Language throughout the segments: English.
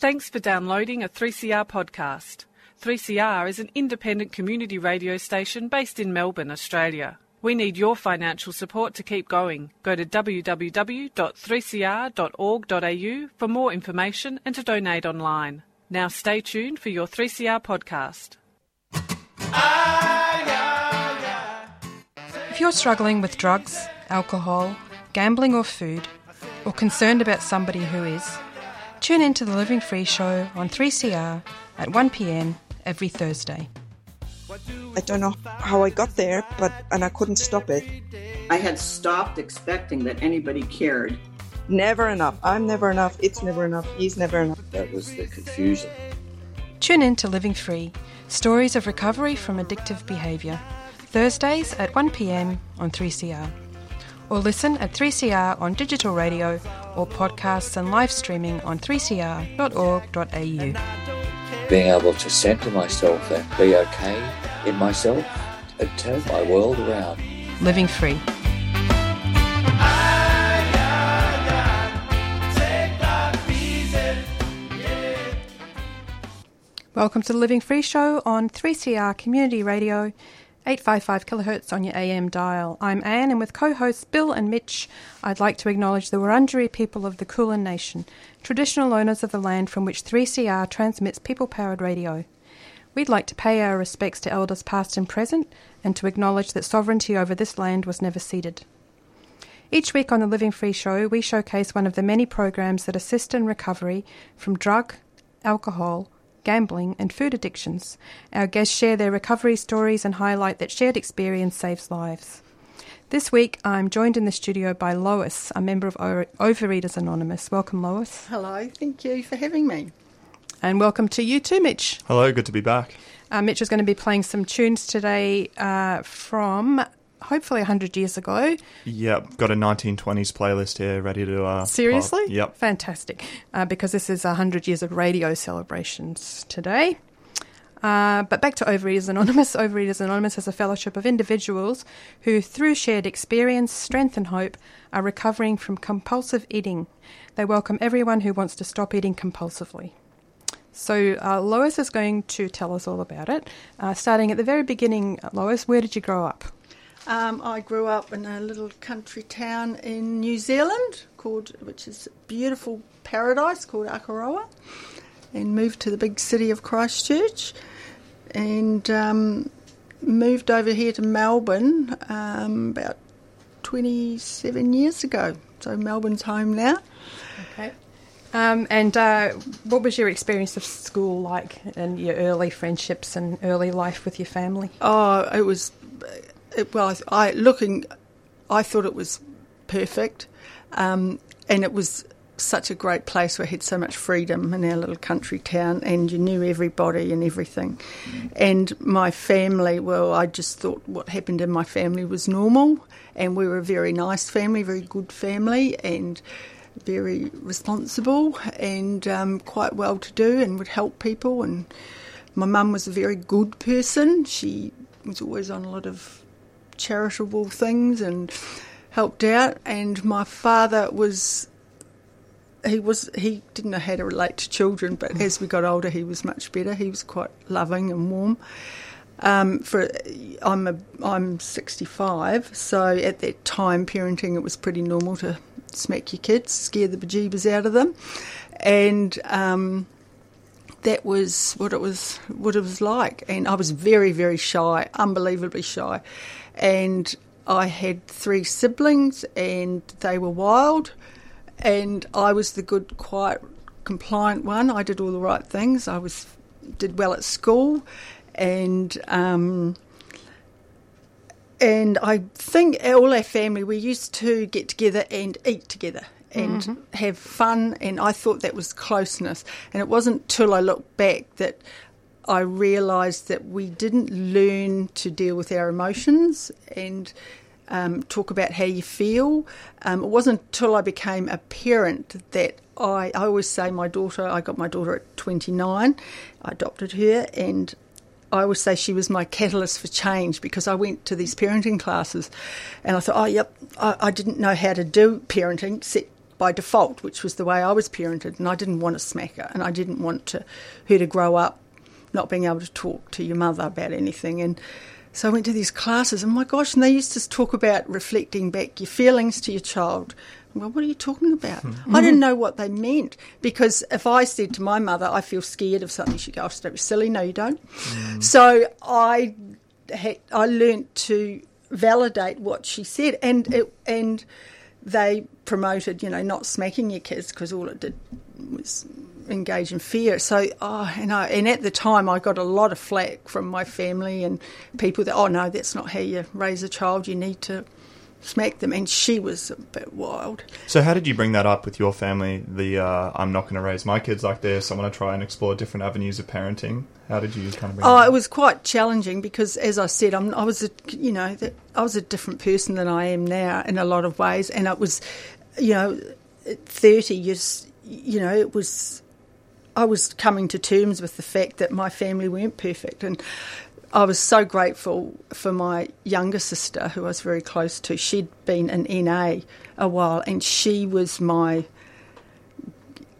Thanks for downloading a 3CR podcast. 3CR is an independent community radio station based in Melbourne, Australia. We need your financial support to keep going. Go to www.3cr.org.au for more information and to donate online. Now stay tuned for your 3CR podcast. If you're struggling with drugs, alcohol, gambling, or food, or concerned about somebody who is, tune in to the Living Free Show on 3CR at 1pm every Thursday. I don't know how I got there, but and I couldn't stop it. I had stopped expecting that anybody cared. Never enough. I'm never enough. It's never enough. He's never enough. That was the confusion. Tune in to Living Free Stories of Recovery from Addictive Behaviour, Thursdays at 1pm on 3CR. Or listen at 3CR on digital radio or podcasts and live streaming on 3cr.org.au. Being able to centre myself and be okay in myself and turn my world around. Living Free. Welcome to the Living Free Show on 3CR Community Radio, 855 kilohertz on your AM dial. I'm Anne, and with co hosts Bill and Mitch, I'd like to acknowledge the Wurundjeri people of the Kulin Nation, traditional owners of the land from which 3CR transmits people powered radio. We'd like to pay our respects to elders past and present, and to acknowledge that sovereignty over this land was never ceded. Each week on the Living Free Show, we showcase one of the many programs that assist in recovery from drug, alcohol, gambling, and food addictions. Our guests share their recovery stories and highlight that shared experience saves lives. This week, I'm joined in the studio by Lois, a member of O- Overeaters Anonymous. Welcome, Lois. Hello, thank you for having me. And welcome to you too, Mitch. Hello, good to be back. Uh, Mitch is going to be playing some tunes today uh, from hopefully 100 years ago. Yep, got a 1920s playlist here ready to. Uh, Seriously? pop. Yep. Fantastic. Uh, because this is 100 years of radio celebrations today. Uh, but back to Overeaters Anonymous. Overeaters Anonymous is a fellowship of individuals who, through shared experience, strength, and hope, are recovering from compulsive eating. They welcome everyone who wants to stop eating compulsively. So, uh, Lois is going to tell us all about it. Uh, starting at the very beginning, Lois, where did you grow up? Um, I grew up in a little country town in New Zealand called, which is a beautiful paradise called Akaroa, and moved to the big city of Christchurch, and um, moved over here to Melbourne um, about 27 years ago. So Melbourne's home now. Okay. Um, and uh, what was your experience of school like and your early friendships and early life with your family? Oh, it was. It, well, I looking, I thought it was perfect, um, and it was such a great place where had so much freedom in our little country town, and you knew everybody and everything. And my family, well, I just thought what happened in my family was normal, and we were a very nice family, very good family, and very responsible and um, quite well to do, and would help people. And my mum was a very good person. She was always on a lot of charitable things and helped out. And my father was he was he didn't know how to relate to children, but as we got older, he was much better. He was quite loving and warm. Um, for I'm a, I'm 65, so at that time, parenting it was pretty normal to smack your kids, scare the bejeebers out of them, and um, that was what it was what it was like. And I was very very shy, unbelievably shy, and I had three siblings, and they were wild and I was the good, quiet, compliant one. I did all the right things. I was did well at school, and um, and I think all our family we used to get together and eat together and mm-hmm. have fun, and I thought that was closeness. And it wasn't till I looked back that I realised that we didn't learn to deal with our emotions and um, talk about how you feel. Um, it wasn't until I became a parent that I, I always say my daughter, I got my daughter at 29, I adopted her, and I always say she was my catalyst for change because I went to these parenting classes and I thought, oh, yep, I, I didn't know how to do parenting except by default, which was the way I was parented, and I didn't want to smack her, and I didn't want to, her to grow up not being able to talk to your mother about anything. And so I went to these classes, and my gosh, and they used to talk about reflecting back your feelings to your child. Well, what are you talking about? Hmm. I didn't know what they meant because if I said to my mother, I feel scared of something, she'd go, oh, don't be silly. No, you don't. Hmm. So I had, I learnt to validate what she said, and it, and they promoted, you know, not smacking your kids because all it did was engage in fear. So, oh, and I, and at the time, I got a lot of flack from my family and people that, oh no, that's not how you raise a child. You need to smack them. And she was a bit wild. So, how did you bring that up with your family? The uh, I'm not going to raise my kids like this. I want to try and explore different avenues of parenting. How did you kind of? Bring Oh, it was quite challenging because, as I said, I'm, I was a you know that I was a different person than I am now in a lot of ways, and it was, you know, at thirty years, you know, it was. I was coming to terms with the fact that my family weren't perfect, and I was so grateful for my younger sister, who I was very close to. She'd been an NA a while, and she was my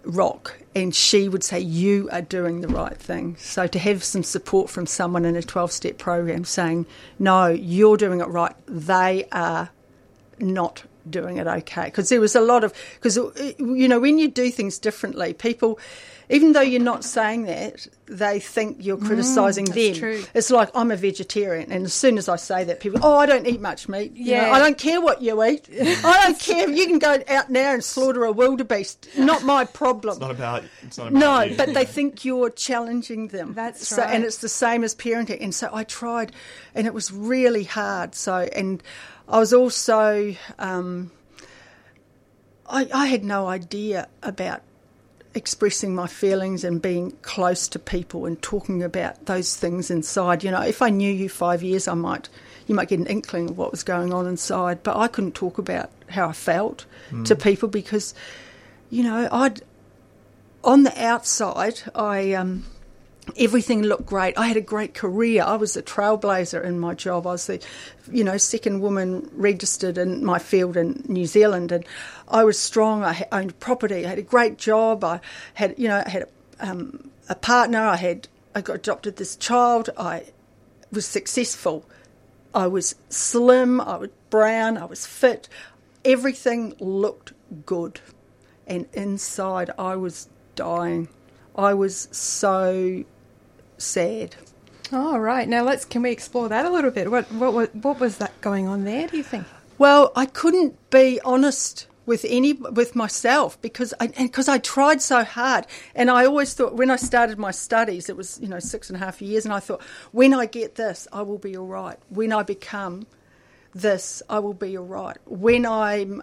rock and she would say you are doing the right thing so to have some support from someone in a 12 step program saying no you're doing it right they are not doing it okay because there was a lot of because you know when you do things differently people even though you're not saying that they think you're criticizing that's them true. it's like i'm a vegetarian and as soon as i say that people oh i don't eat much meat You know, Yeah. i don't care what you eat i don't care you can go out now and slaughter a wildebeest not my problem It's not about. It's not about no, you. but they think you're challenging them. That's so, And it's the same as parenting. And so I tried, and it was really hard. So, and I was also, um, I, I had no idea about expressing my feelings and being close to people and talking about those things inside. You know, if I knew you five years, I might, you might get an inkling of what was going on inside. But I couldn't talk about how I felt to people because, you know, I'd on the outside, I um, everything looked great. I had a great career. I was a trailblazer in my job. I was the, you know, second woman registered in my field in New Zealand, and I was strong. I owned property. I had a great job. I had, you know, I had a, um, a partner. I had, I got adopted this child. I was successful. I was slim. I was brown. I was fit. Everything looked good, and inside I was dying. I was so sad. Oh, right. Now let's can we explore that a little bit? What what what, what was that going on there? Do you think? Well, I couldn't be honest with any with myself because I because I tried so hard, and I always thought when I started my studies, it was you know six and a half years, and I thought when I get this, I will be all right. When I become this, I will be all right. When I'm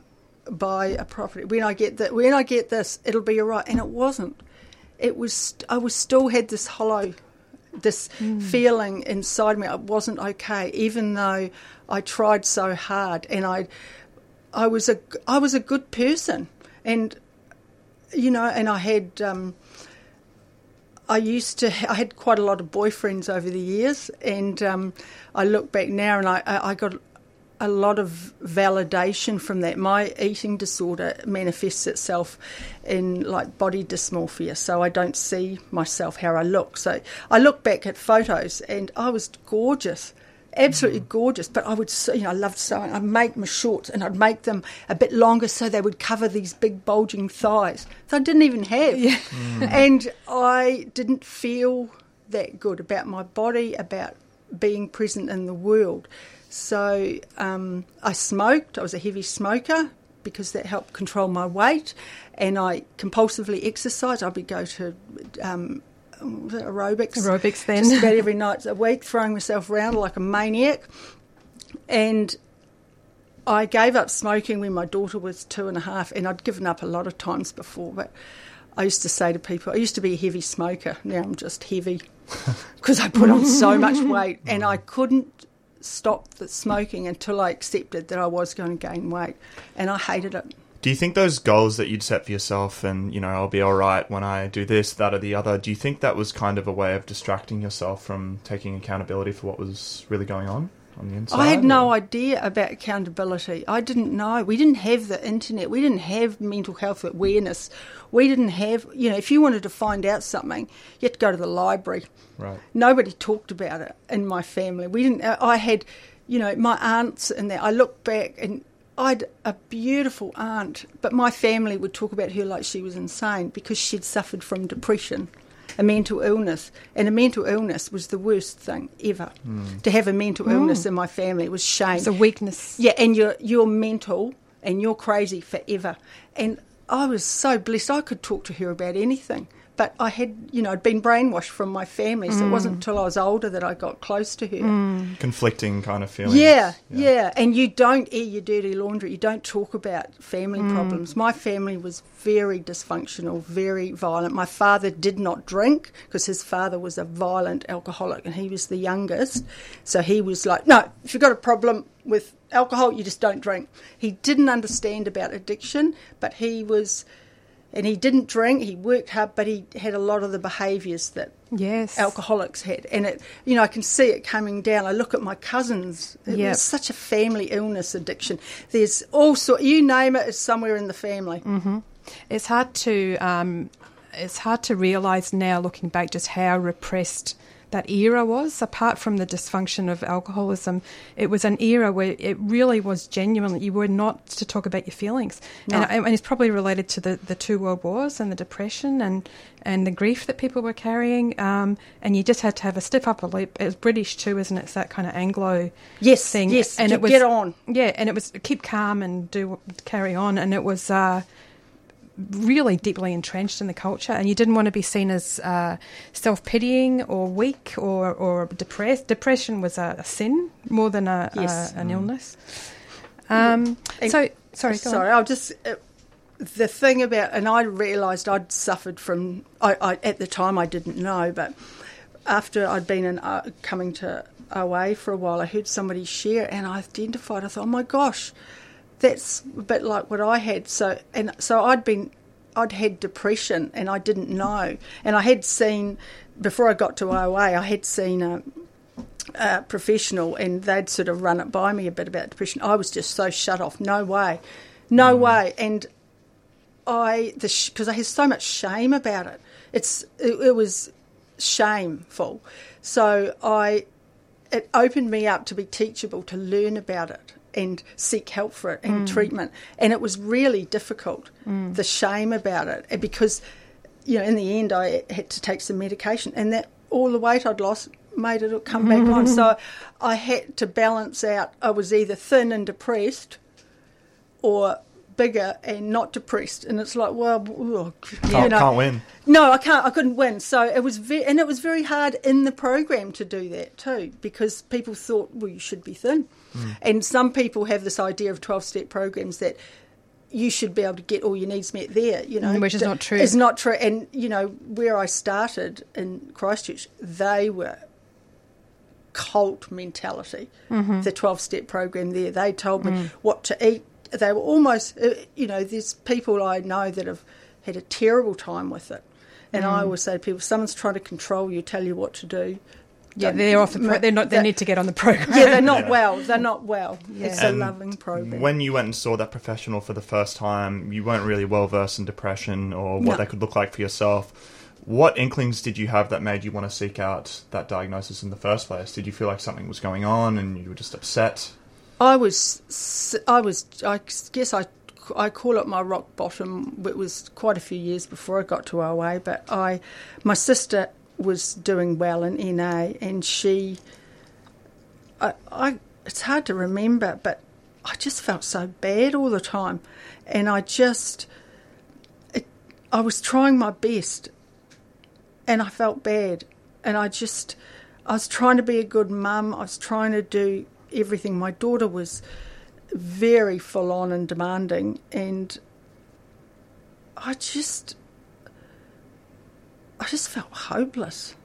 buy a property, when I get that, when I get this, it'll be all right. And it wasn't. It was. I was still had this hollow this feeling inside me. I wasn't okay even though I tried so hard and I I was a I was a good person. And you know and I had um, I used to I had quite a lot of boyfriends over the years and um, I look back now and I I got a lot of validation from that. My eating disorder manifests itself in like body dysmorphia, so I don't see myself how I look. So I look back at photos and I was gorgeous, absolutely mm. gorgeous. But I would, sew- you know, I loved sewing. I'd make my shorts and I'd make them a bit longer so they would cover these big bulging thighs that I didn't even have, mm. and I didn't feel that good about my body, about being present in the world. So um, I smoked. I was a heavy smoker because that helped control my weight, and I compulsively exercised. I would go to um, aerobics, Aerobics then. just about every night a week, throwing myself around like a maniac. And I gave up smoking when my daughter was two and a half, and I'd given up a lot of times before, but. I used to say to people, I used to be a heavy smoker. Now I'm just heavy because I put on so much weight, and I couldn't stop the smoking until I accepted that I was going to gain weight, and I hated it. Do you think those goals that you'd set for yourself, and you know, I'll be all right when I do this, that, or the other? Do you think that was kind of a way of distracting yourself from taking accountability for what was really going on? On the inside? I had no or- idea about accountability. I didn't know. We didn't have the internet. We didn't have mental health awareness. We didn't have, you know, if you wanted to find out something, you had to go to the library. Right. Nobody talked about it in my family. We didn't. I had, you know, my aunts and there. I look back and I had a beautiful aunt, but my family would talk about her like she was insane because she'd suffered from depression, a mental illness, and a mental illness was the worst thing ever. Hmm. To have a mental hmm. illness in my family was shame. It's a weakness. Yeah, and you're you're mental and you're crazy forever. And I was so blessed. I could talk to her about anything. But I had, you know, I'd been brainwashed from my family, so it wasn't mm. until I was older that I got close to her. Mm. conflicting kind of feelings. Yeah, yeah, And you don't air your dirty laundry. You don't talk about family mm. problems. My family was very dysfunctional, very violent. My father did not drink because his father was a violent alcoholic and he was the youngest. So he was like, no, if you've got a problem with alcohol, you just don't drink. He didn't understand about addiction, but he was. And he didn't drink. He worked hard, but he had a lot of the behaviours that Yes. alcoholics had, and it, you know, I can see it coming down. I look at my cousins; it Yep. was such a family illness addiction. There's also, you name it, it's somewhere in the family. It's hard to um, it's hard to realise now, looking back, just how repressed that era was. Apart from the dysfunction of alcoholism, it was an era where it really was genuinely you were not to talk about your feelings, No. and, and it's probably related to the, the two world wars and the depression and and the grief that people were carrying. Um, and you just had to have a stiff upper lip. It's British too, isn't it? It's that kind of Anglo Yes, thing. yes, and it was get on. yeah, and it was keep calm and do carry on, and it was uh, really deeply entrenched in the culture, and you didn't want to be seen as uh, self pitying or weak or, or depressed. Depression was a, a sin more than a, Yes. a an illness. Um, so sorry, go on. sorry, I'll just. Uh, the thing about, and I realised I'd suffered from. I, I at the time I didn't know, but after I'd been in uh, coming to OA for a while, I heard somebody share, and I identified. I thought, oh my gosh, that's a bit like what I had. So and so I'd been, I'd had depression, and I didn't know, and I had seen before I got to OA, I had seen a uh, professional and they'd sort of run it by me a bit about depression. I was just so shut off. No way, no way. And I, the because I had so much shame about it. It's it, it was shameful. So I, it opened me up to be teachable, to learn about it and seek help for it and mm. treatment. And it was really difficult, mm. the shame about it, and because you know in the end I had to take some medication, and that all the weight I'd lost made it come back on. So I had to balance out. I was either thin and depressed, or bigger and not depressed. And it's like, well, ugh, oh, Can't, you know, can't win. no, I can't. I couldn't win. So it was, ve- and it was very hard in the program to do that too, because people thought, well, you should be thin, and some people have this idea of twelve-step programs that you should be able to get all your needs met there. You know, Mm, which is not true. It's not true. And you know, where I started in Christchurch, they were cult mentality. Mm-hmm. The twelve-step program there, they told me Mm. what to eat. They were almost, uh, you know, there's people I know that have had a terrible time with it. And Mm. I always say to people, someone's trying to control you, tell you what to do. Yeah, they're off the. Pro- they're not. They need to get on the program. Yeah, they're not Yeah. well. They're not well. It's a loving program. When you went and saw that professional for the first time, you weren't really well versed in depression or what No. that could look like for yourself. What inklings did you have that made you want to seek out that diagnosis in the first place? Did you feel like something was going on and you were just upset? I was, I was, I guess I, I call it my rock bottom. It was quite a few years before I got to OA, but I, my sister was doing well in NA, and she, I, I, it's hard to remember, but I just felt so bad all the time, and I just, it, I was trying my best, and I felt bad, and I just, I was trying to be a good mum. I was trying to do everything. My daughter was very full on and demanding, and I just, I just felt hopeless,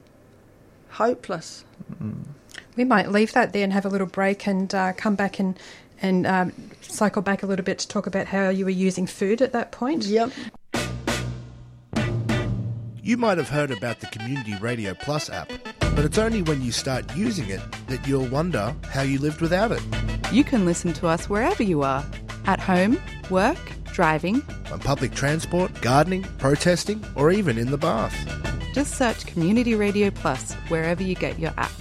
hopeless. We might leave that there and have a little break and uh, come back and and um, cycle back a little bit to talk about how you were using food at that point. Yep. You might have heard about the Community Radio Plus app. but it's only when you start using it that you'll wonder how you lived without it. You can listen to us wherever you are at home, work, driving, on public transport, gardening, protesting, or even in the bath. Just search Community Radio Plus wherever you get your apps.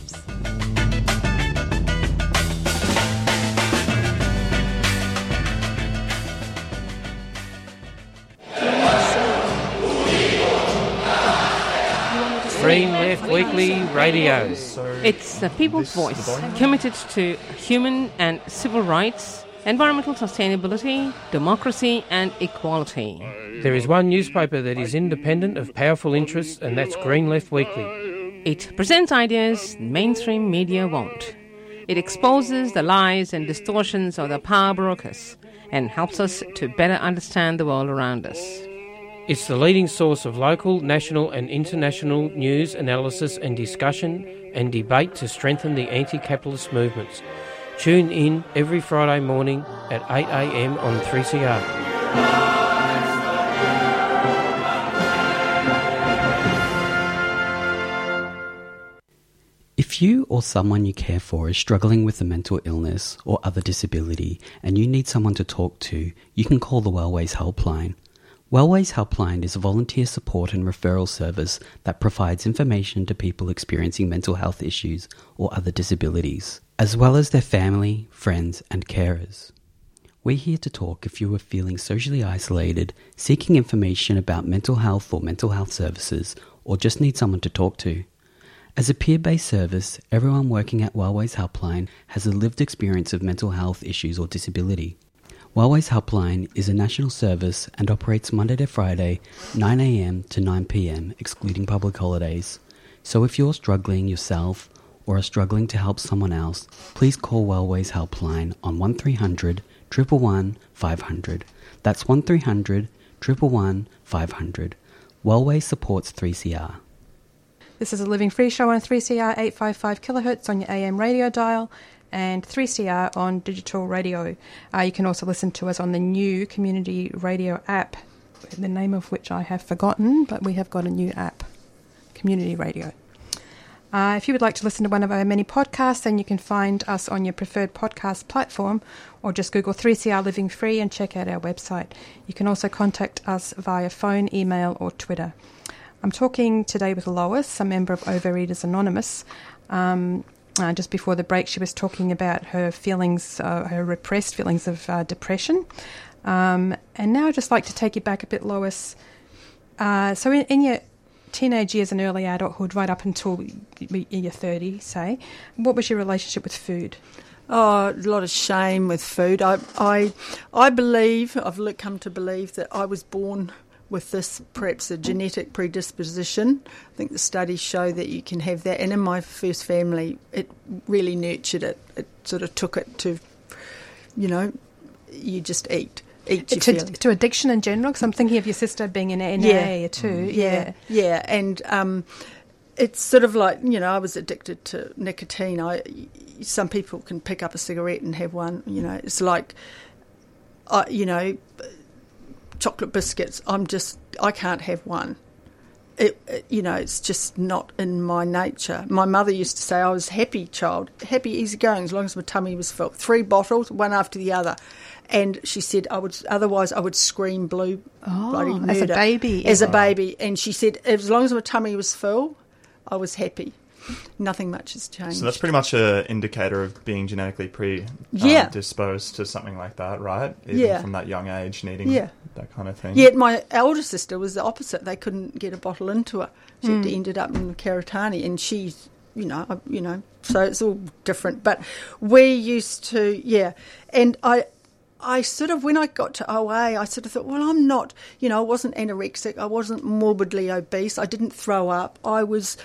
Green Left Weekly Radio. It's the people's voice, committed to human and civil rights, environmental sustainability, democracy, and equality. There is one newspaper that is independent of powerful interests, and that's Green Left Weekly. It presents ideas mainstream media won't. It exposes the lies and distortions of the power brokers and helps us to better understand the world around us. It's the leading source of local, national, and international news, analysis, and discussion and debate to strengthen the anti capitalist movements. Tune in every Friday morning at 8am on 3CR. If you or someone you care for is struggling with a mental illness or other disability and you need someone to talk to, you can call the Wellways Helpline. Wellways Helpline is a volunteer support and referral service that provides information to people experiencing mental health issues or other disabilities, as well as their family, friends, and carers. We're here to talk if you are feeling socially isolated, seeking information about mental health or mental health services, or just need someone to talk to. As a peer based service, everyone working at Wellways Helpline has a lived experience of mental health issues or disability. Wellways Helpline is a national service and operates Monday to Friday, 9am to 9pm, excluding public holidays. So if you're struggling yourself or are struggling to help someone else, please call Wellways Helpline on 1300 111 500. That's 1300 111 500. Wellways supports 3CR. This is a Living Free show on 3CR 855 kilohertz on your AM radio dial and 3CR on digital radio. Uh, you can also listen to us on the new community radio app, the name of which I have forgotten, but we have got a new app, Community Radio. Uh, if you would like to listen to one of our many podcasts, then you can find us on your preferred podcast platform or just Google 3CR Living Free and check out our website. You can also contact us via phone, email, or Twitter. I'm talking today with Lois, a member of Overeaters Anonymous. Um, uh, just before the break, she was talking about her feelings, uh, her repressed feelings of uh, depression. Um, and now I'd just like to take you back a bit, Lois. Uh, so, in, in, your teenage years and early adulthood, right up until you're 30, say, what was your relationship with food? Oh, a lot of shame with food. I, I, I believe, I've come to believe that I was born with this perhaps a genetic predisposition. I think the studies show that you can have that. And in my first family, it really nurtured it. It sort of took it to, you know, you just eat. To, to, addiction in general, because I'm thinking of your sister being in NA yeah. too. Mm. Yeah, yeah, yeah. and um, it's sort of like you know I was addicted to nicotine. I some people can pick up a cigarette and have one. You know, it's like, I you know chocolate biscuits. I'm just I can't have one. It, it, you know, it's just not in my nature. My mother used to say I was happy child, happy, easygoing, as long as my tummy was full. Three bottles, one after the other, and she said I would otherwise I would scream blue oh, bloody murder as a baby. As a baby, and she said as long as my tummy was full, I was happy nothing much has changed. So that's pretty much an indicator of being genetically predisposed um, to something like that, right? Even yeah. From that young age, needing yeah. that kind of thing. Yet my elder sister was the opposite. They couldn't get a bottle into her. She mm. ended up in Karitane, and she's you know, you know, so it's all different. But we used to, yeah, and I. I sort of, when I got to OA, I sort of thought, well, I'm not, you know, I wasn't anorexic, I wasn't morbidly obese, I didn't throw up, I was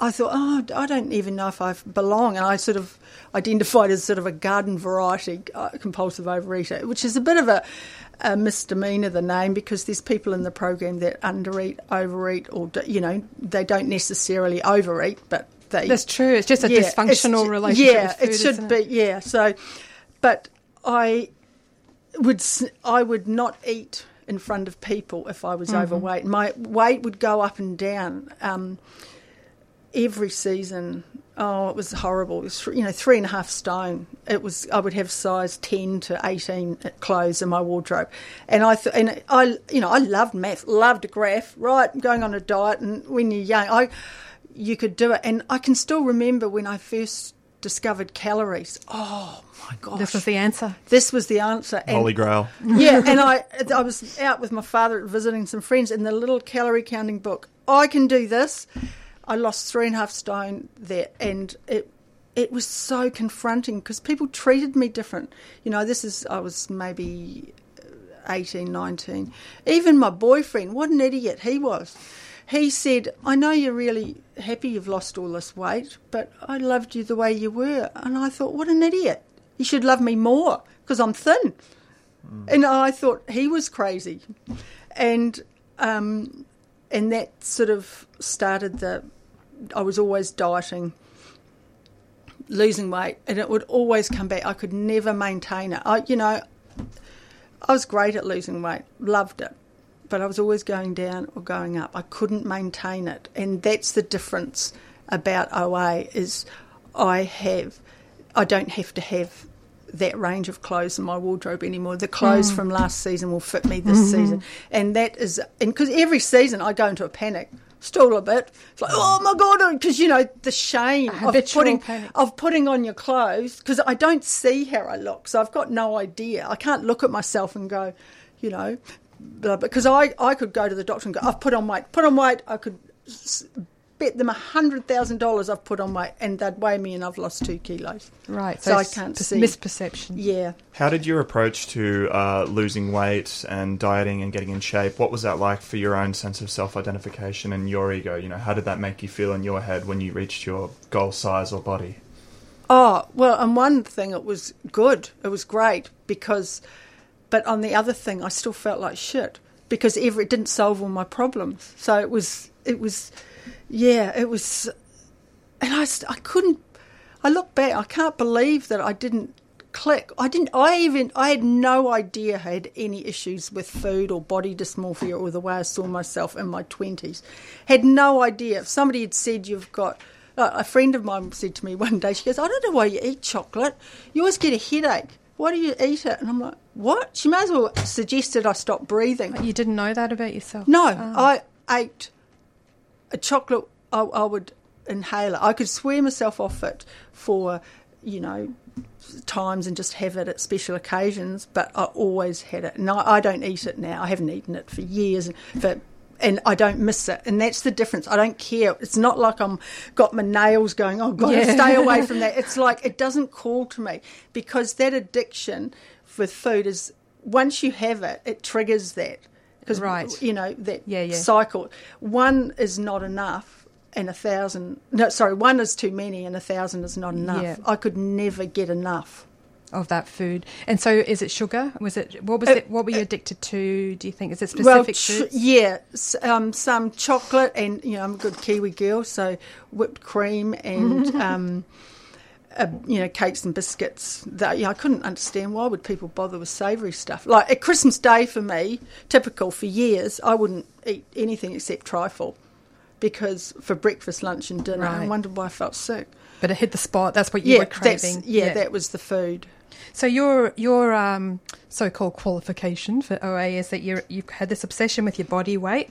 I thought, oh, I don't even know if I belong. And I sort of identified as sort of a garden variety uh, compulsive overeater, which is a bit of a, a, misdemeanor, the name, because there's people in the program that undereat, overeat, or, you know, they don't necessarily overeat, but they. That's true. It's just a yeah, dysfunctional relationship. Yeah, food, it should be. It? Yeah. So, but I would, I would not eat in front of people if I was mm-hmm. overweight. My weight would go up and down. Um, every season. Oh, it was horrible. It was you know three and a half stone. It was. I would have size ten to eighteen clothes in my wardrobe, and I th- and I you know I loved math, loved a graph. Right, going on a diet, and when you're young, I you could do it, and I can still remember when I first discovered calories. Oh my gosh! This was the answer. This was the answer. And, Holy Grail. Yeah, and I I was out with my father visiting some friends, and the little calorie counting book. I can do this. I lost three and a half stone there, and it it was so confronting because people treated me different. You know, this is I was maybe 18, 19. Even my boyfriend, what an idiot he was. He said, I know you're really happy you've lost all this weight, but I loved you the way you were. And I thought, what an idiot. You should love me more because I'm thin. Mm. And I thought he was crazy. And um, and that sort of started the I was always dieting, losing weight, and it would always come back. I could never maintain it. I, you know, I was great at losing weight, loved it, but I was always going down or going up. I couldn't maintain it, and that's the difference about OA is I have, I don't have to have that range of clothes in my wardrobe anymore. The clothes mm. from last season will fit me this mm-hmm. season, and that is, and because every season I go into a panic still a bit. It's like, oh my god, because you know the shame of putting panic. of putting on your clothes because I don't see how I look, so I've got no idea. I can't look at myself and go, you know, because I I could go to the doctor and go, I've put on weight, put on weight. I could bet them a hundred thousand dollars I've put on weight, and they'd weigh me, and I've lost two kilos. Right, so, so I can't see misperception. Yeah. How did your approach to uh, losing weight and dieting and getting in shape? What was that like for your own sense of self-identification and your ego? You know, how did that make you feel in your head when you reached your goal size or body? Oh well, on one thing it was good. It was great because, but on the other thing, I still felt like shit because every, it didn't solve all my problems. So it was it was yeah, it was, and I, I couldn't. I look back, I can't believe that I didn't click. I didn't. I even. I had no idea I had any issues with food or body dysmorphia or the way I saw myself in my twenties. Had no idea. If somebody had said you've got. Uh, a friend of mine said to me one day, she goes, I don't know why you eat chocolate. You always get a headache. Why do you eat it? And I'm like, what? She may as well suggested I stop breathing. You didn't know that about yourself? No, oh. I ate a chocolate, I, I would inhale it. I could swear myself off it for, you know, times and just have it at special occasions, but I always had it. And I, I don't eat it now. I haven't eaten it for years, but and I don't miss it. And that's the difference. I don't care. It's not like I'm got my nails going, oh, God, yeah. stay away from that. It's like it doesn't call to me because that addiction with food is once you have it, it triggers that because right. you know that yeah, yeah. cycle. One is not enough, and a thousand. No, sorry, one is too many, and a thousand is not enough. Yeah. I could never get enough of that food. And so, is it sugar? Was it what was uh, it? What were you addicted to? Do you think is it specific well, ch- Yeah, um, some chocolate, and you know, I'm a good Kiwi girl, so whipped cream and. um, uh, you know, cakes and biscuits. That you know, I couldn't understand why would people bother with savoury stuff. Like at Christmas Day for me, typical for years, I wouldn't eat anything except trifle because for breakfast, lunch, and dinner. Right. I wondered why I felt sick. But it hit the spot. That's what you yeah, were craving. Yeah, yeah, that was the food. So your your um, so-called qualification for OA is that you you've had this obsession with your body weight,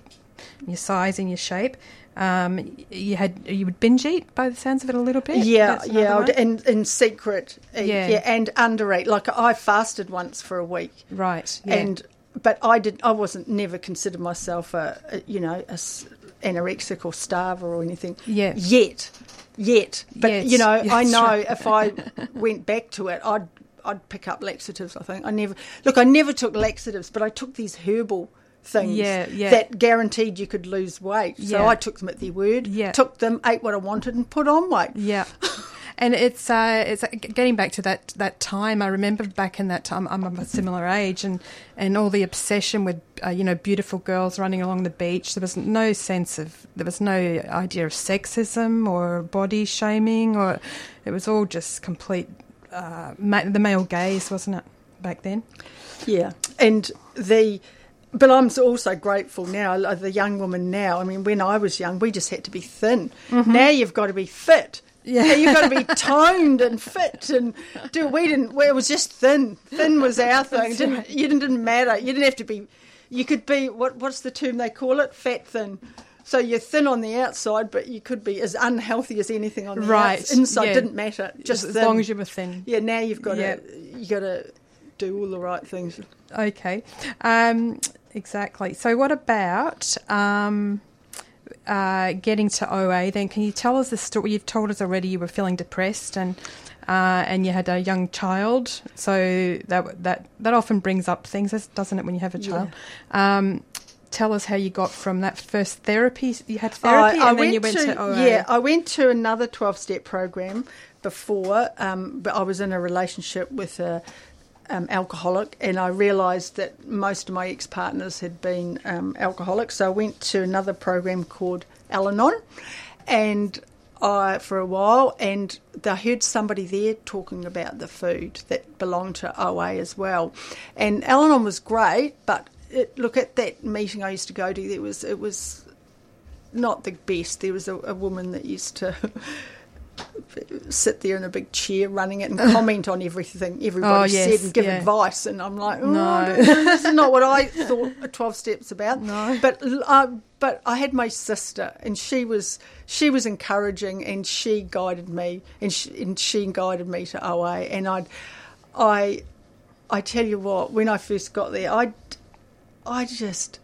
your size, and your shape, um, you had you would binge eat by the sounds of it a little bit. Yeah, yeah, and in secret, eat, yeah. yeah, and under eat. Like I fasted once for a week, right? Yeah. And but I did. I wasn't never considered myself a, a you know a anorexic or starver or anything. Yeah. Yet, yet. But yes. you know, I know if I went back to it, I'd I'd pick up laxatives. I think I never look. I never took laxatives, but I took these herbal things yeah, yeah. that guaranteed you could lose weight. So yeah. I took them at their word, yeah. took them, ate what I wanted, and put on weight. Yeah. and it's uh, it's uh, getting back to that that time. I remember back in that time. I'm of a similar age, and and all the obsession with uh, you know beautiful girls running along the beach. There was no sense of there was no idea of sexism or body shaming, or it was all just complete uh, ma- the male gaze, wasn't it back then? Yeah, and the but I'm also grateful now. The young woman now. I mean, when I was young, we just had to be thin. Mm-hmm. Now you've got to be fit. Yeah, you've got to be toned and fit and do. We didn't. Well, it was just thin. Thin was our thing. Didn't, you didn't, matter. You didn't have to be. You could be what? What's the term they call it? Fat thin. So you're thin on the outside, but you could be as unhealthy as anything on the right. outside. Inside yeah. didn't matter. Just as thin. long as you were thin. Yeah. Now you've got to. You got to do all the right things. Okay. Um, exactly. So what about? Um, uh, getting to OA, then can you tell us the story? You've told us already you were feeling depressed and uh, and you had a young child, so that that that often brings up things, doesn't it, when you have a child? Yeah. Um, tell us how you got from that first therapy. You had therapy, and then you went to, to, OA. Yeah, I went to another twelve-step program before, um, but I was in a relationship with a um, alcoholic, and I realised that most of my ex partners had been um, alcoholics. So I went to another program called Al Anon, and I, for a while, and I heard somebody there talking about the food that belonged to OA as well. And Al Anon was great, but it, look at that meeting I used to go to. There was it was not the best. There was a, a woman that used to sit there in a big chair running it and comment on everything everybody oh, yes, said and give yeah. advice. And I'm like, oh, no, this is not what I thought a 12 steps about. No. But uh, but I had my sister, and she was she was encouraging, and she guided me, and she, and she guided me to OA. And I, I, I tell you what, when I first got there, I, I just,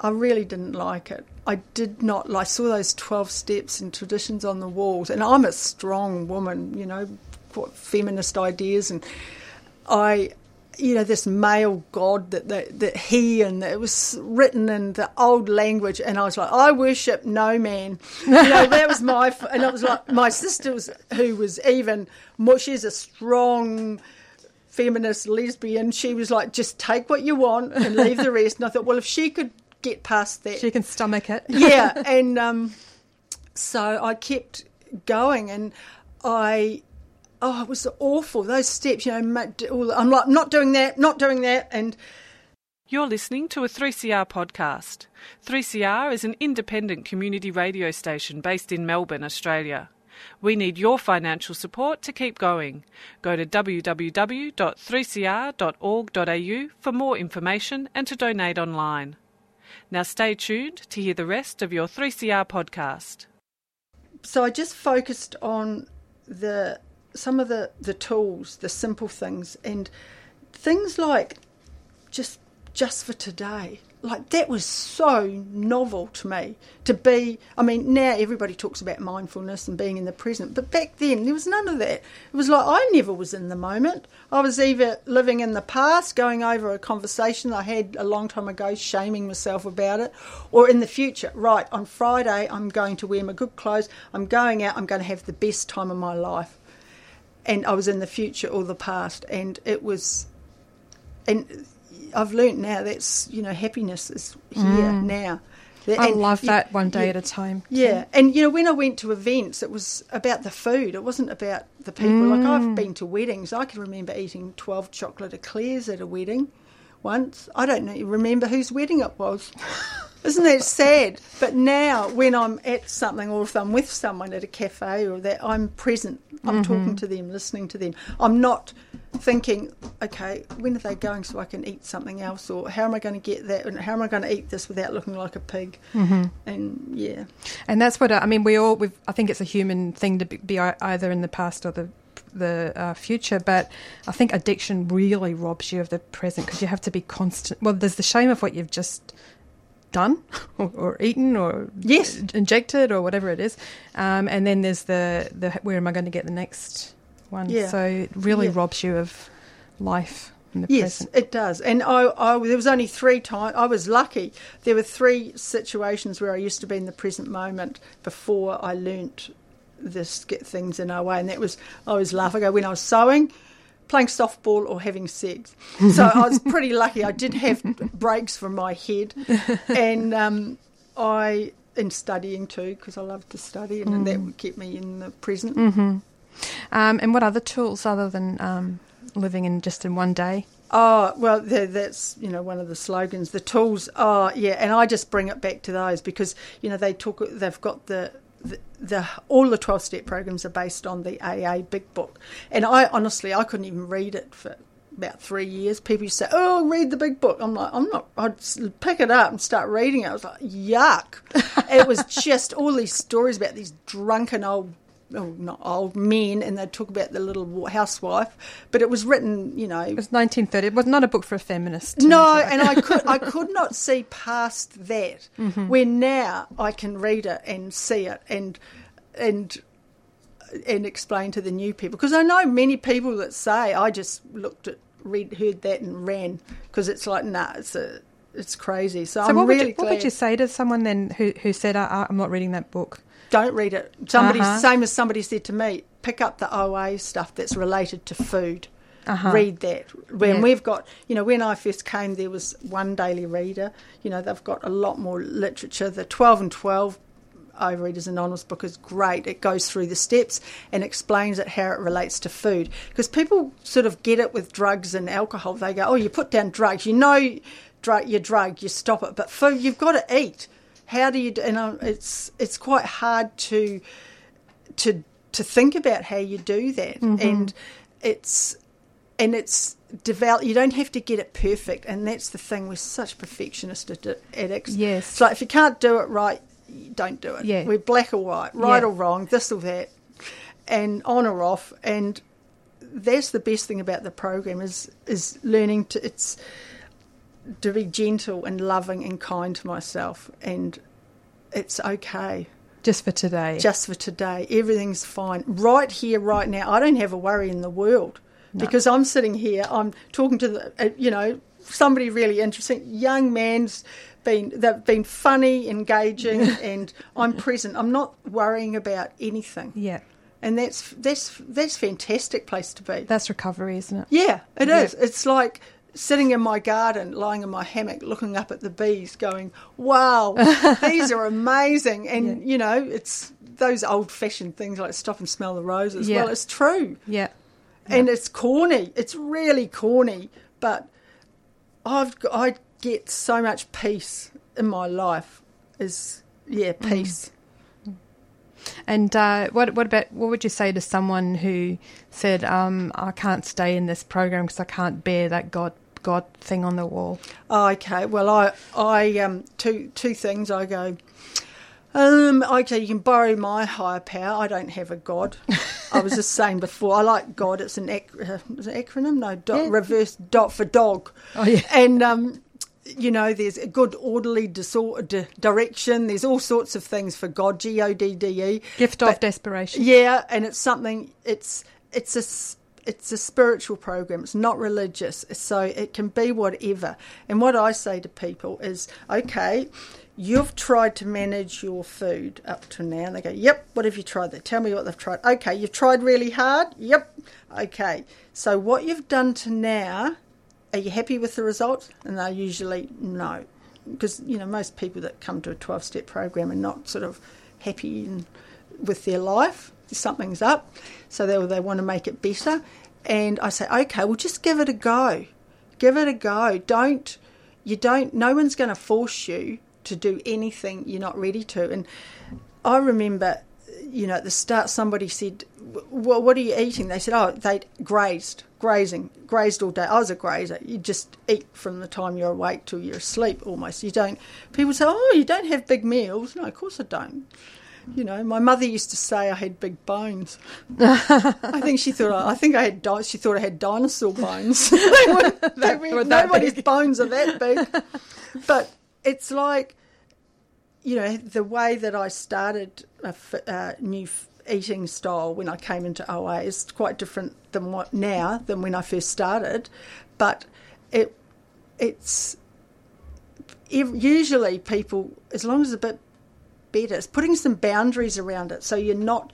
I really didn't like it. I did not. I saw those 12 steps and traditions on the walls, and I'm a strong woman, you know, feminist ideas, and I, you know, this male god that, that, that he and it was written in the old language, and I was like, I worship no man. You know, that was my, and it was like my sister was, who was even more, she's a strong, feminist lesbian, she was like, just take what you want and leave the rest. And I thought, well, if she could get past that. She can stomach it. yeah, and um, so I kept going, and I. Oh, it was awful. Those steps, you know, I'm like, not doing that, not doing that. And you're listening to a 3CR podcast. 3CR is an independent community radio station based in Melbourne, Australia. We need your financial support to keep going. Go to www.3cr.org.au for more information and to donate online. Now stay tuned to hear the rest of your 3CR podcast. So I just focused on the some of the, the tools, the simple things, and things like just just for today like that was so novel to me to be i mean now everybody talks about mindfulness and being in the present but back then there was none of that. It was like i never was in the moment. I was either living in the past going over a conversation i had a long time ago shaming myself about it or in the future right on friday i'm going to wear my good clothes i'm going out i'm going to have the best time of my life. And i was in the future or the past and it was and I've learnt now that's you know happiness is here mm. now. I love that one day at a time. Yeah, and you know when I went to events, it was about the food. It wasn't about the people. Mm. Like I've mm. been to weddings. I can remember eating twelve chocolate eclairs at a wedding once. I don't know, remember whose wedding it was. Isn't that sad? But now, when I'm at something or if I'm with someone at a cafe or that, I'm present. I'm mm-hmm. talking to them, listening to them. I'm not thinking, okay, when are they going so I can eat something else, or how am I going to get that, and how am I going to eat this without looking like a pig? Mm-hmm. And yeah, and that's what I mean. We all, we've, I think it's a human thing to be either in the past or the the uh, future, but I think addiction really robs you of the present because you have to be constant. Well, there's the shame of what you've just done or, or, eaten or yes. injected or whatever it is. Um, and then there's the, the where am i going to get the next one? Yeah. so it really yeah. robs you of life yes present. it does. And I, I there was only three times i was lucky. There were three situations where i used to be in the present moment before i learnt this get things in our way. And that was i was laughing when i was sewing playing softball or having sex. So I was pretty lucky. I did have breaks from my head, and um, I in studying too because I love to study, and mm. that would keep me in the present. Mm-hmm. Um, and what other tools other than um, living in just in one day? Oh well, that's you know one of the slogans. The tools, are yeah, and I just bring it back to those because you know they talk. they've got the the, the, all the 12 step programs are based on the AA Big Book. And I honestly, I couldn't even read it for about three years. People used to say, Oh, read the Big Book. I'm like, I'm not, I'd pick it up and start reading it. I was like, Yuck. it was just all these stories about these drunken old oh, not old men, and they'd talk about the little housewife. But it was written, you know, it was 1930. It was not a book for a feminist. No, and I could I could not see past that. Mm-hmm. Where now I can read it and see it and and and explain to the new people because I know many people that say I just looked at read heard that and ran because it's like nah it's a it's crazy. So, so I'm what really would you, What would you say to someone then who who said I'm not reading that book? don't read it. Somebody, uh-huh. same as somebody said to me, pick up the OA stuff that's related to food. Uh-huh. Read that. When yeah. we've got, you know, when I first came, there was one daily reader. You know, they've got a lot more literature. The 12 and 12 Overeaters Anonymous book is great. It goes through the steps and explains it how it relates to food. Because people sort of get it with drugs and alcohol. They go, oh, you put down drugs, you know, drug, your drug, you stop it. But food, you've got to eat. How do you do, and um, it's it's quite hard to to to think about how you do that. Mm-hmm. and it's and it's develop you don't have to get it perfect. And that's the thing we're such perfectionists addicts. Yes. So if you can't do it right don't do it. Yeah. We're black or white right yeah. or wrong this or that and on or off. And that's the best thing about the program is is learning to it's to be gentle and loving and kind to myself, and it's okay. Just for today. Just for today. Everything's fine. Right here, right now. I don't have a worry in the world no. because I'm sitting here, I'm talking to, the, uh, you know, somebody really interesting, young man's been, they've been funny, engaging, and I'm present. I'm not worrying about anything. Yeah and that's that's that's fantastic place to be. That's recovery, isn't it? Yeah, it yeah. is. It's like sitting in my garden, lying in my hammock, looking up at the bees, going, "Wow, these are amazing!" And yeah. you know, it's those old-fashioned things like stop and smell the roses. Yeah. Well, it's true. Yeah. And it's corny. It's really corny, but I've I get so much peace in my life. Is yeah, mm. And uh, what what about what would you say to someone who said, um, "I can't stay in this program because I can't bear that God God thing on the wall?" Oh, okay, well, I I um two two things. I go. Um, okay, you can borrow my higher power. I don't have a God. I was just saying before. I like God. It's an, ac- uh, is an acronym. No, dot, yeah. reverse dot for dog. Oh yeah. And um, you know, there's a good orderly disorder, direction. There's all sorts of things for God, G O D D E. Gift but, of desperation. Yeah, and it's something. It's it's a it's a spiritual program. It's not religious, so it can be whatever. And what I say to people is, okay, you've tried to manage your food up to now. And they go, yep. What have you tried? They tell me what they've tried. Okay, you've tried really hard. Yep. Okay. So what you've done to now are you happy with the result? And they're usually no, because you know most people that come to a twelve step program are not sort of happy in, with their life. Something's up, so they they want to make it better. And I say, okay, well just give it a go, give it a go. Don't you don't? No one's going to force you to do anything you're not ready to. And I remember, you know, at the start somebody said, well, what are you eating? They said, oh, they grazed grazing, grazed all day. I was a grazer. You just eat from the time you're awake till you're asleep almost. You don't, people say, oh, you don't have big meals. No, of course I don't. You know, my mother used to say I had big bones. I think she thought I, I think I had di- she thought I had dinosaur bones. they were, they were, nobody's big. bones are that big. But it's like, you know, the way that I started a uh, new eating style when I came into OA is quite different than what now than when I first started, but it it's usually people as long as it's a bit better, it's putting some boundaries around it so you're not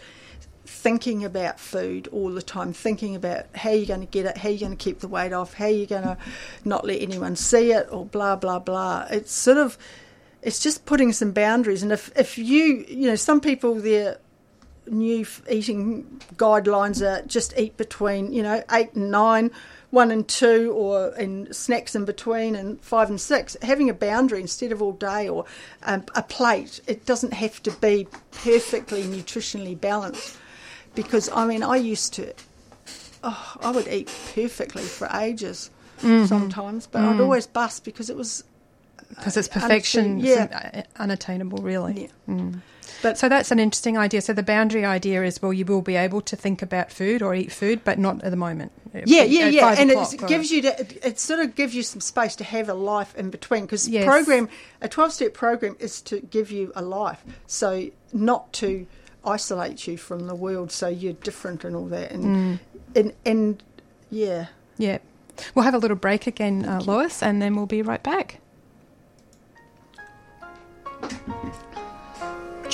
thinking about food all the time, thinking about how you're going to get it, how you're going to keep the weight off, how you're going to not let anyone see it, or blah blah blah. It's sort of it's just putting some boundaries. And if if you you know some people they're new eating guidelines are just eat between, you know, eight and nine. one and two, or in snacks in between, and five and six. Having a boundary instead of all day, or um, a plate. It doesn't have to be perfectly nutritionally balanced. Because I mean, I used to, oh, I would eat perfectly for ages Mhm. sometimes, but Mm. I'd always bust because it was because it's uh, perfection, unachieve- it's uh, unattainable, really. Yeah. Mm. But so that's an interesting idea. So the boundary idea is, well, you will be able to think about food or eat food, but not at the moment. Yeah, yeah, yeah, and it gives you. It, it sort of gives you some space to have a life in between because Yes. program a twelve step program is to give you a life, so not to isolate you from the world, so you're different and all that, and Mm. and and yeah, Yeah. We'll have a little break again, uh, Lois, and then we'll be right back.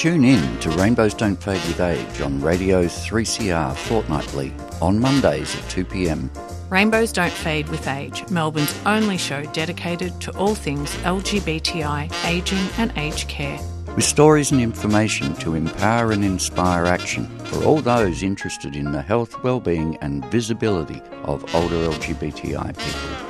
Tune in to Rainbows Don't Fade with Age on Radio 3CR fortnightly on Mondays at 2 pm. Rainbows Don't Fade with Age, Melbourne's only show dedicated to all things LGBTI, ageing and aged care. With stories and information to empower and inspire action for all those interested in the health, well-being and visibility of older LGBTI people.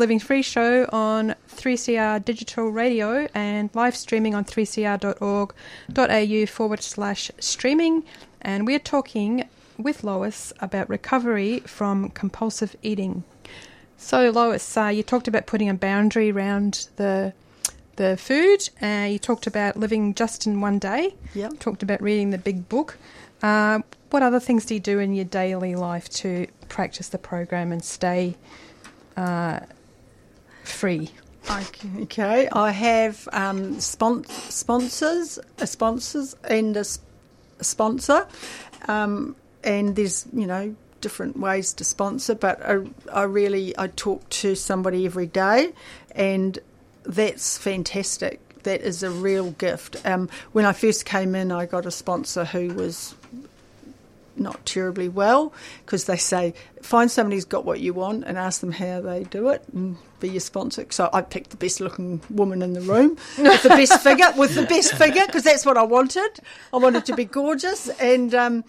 Living Free Show on 3CR Digital Radio and live streaming on 3cr.org.au forward slash streaming. And we're talking with Lois about recovery from compulsive eating. So, Lois, uh, you talked about putting a boundary around the the food. Uh, you talked about living just in one day. Yep. Talked about reading the big book. Uh, what other things do you do in your daily life to practice the program and stay uh, free? Okay. I have um, spon- sponsors, uh, sponsors, and a, s- a sponsor, um, and there's you know different ways to sponsor, but I, I really I talk to somebody every day, and that's fantastic. That is a real gift. Um, when I first came in, I got a sponsor who was not terribly well because they say find somebody who's got what you want and ask them how they do it and be your sponsor. So I picked the best looking woman in the room with the best figure, with the best figure because that's what I wanted. I wanted to be gorgeous and. Um,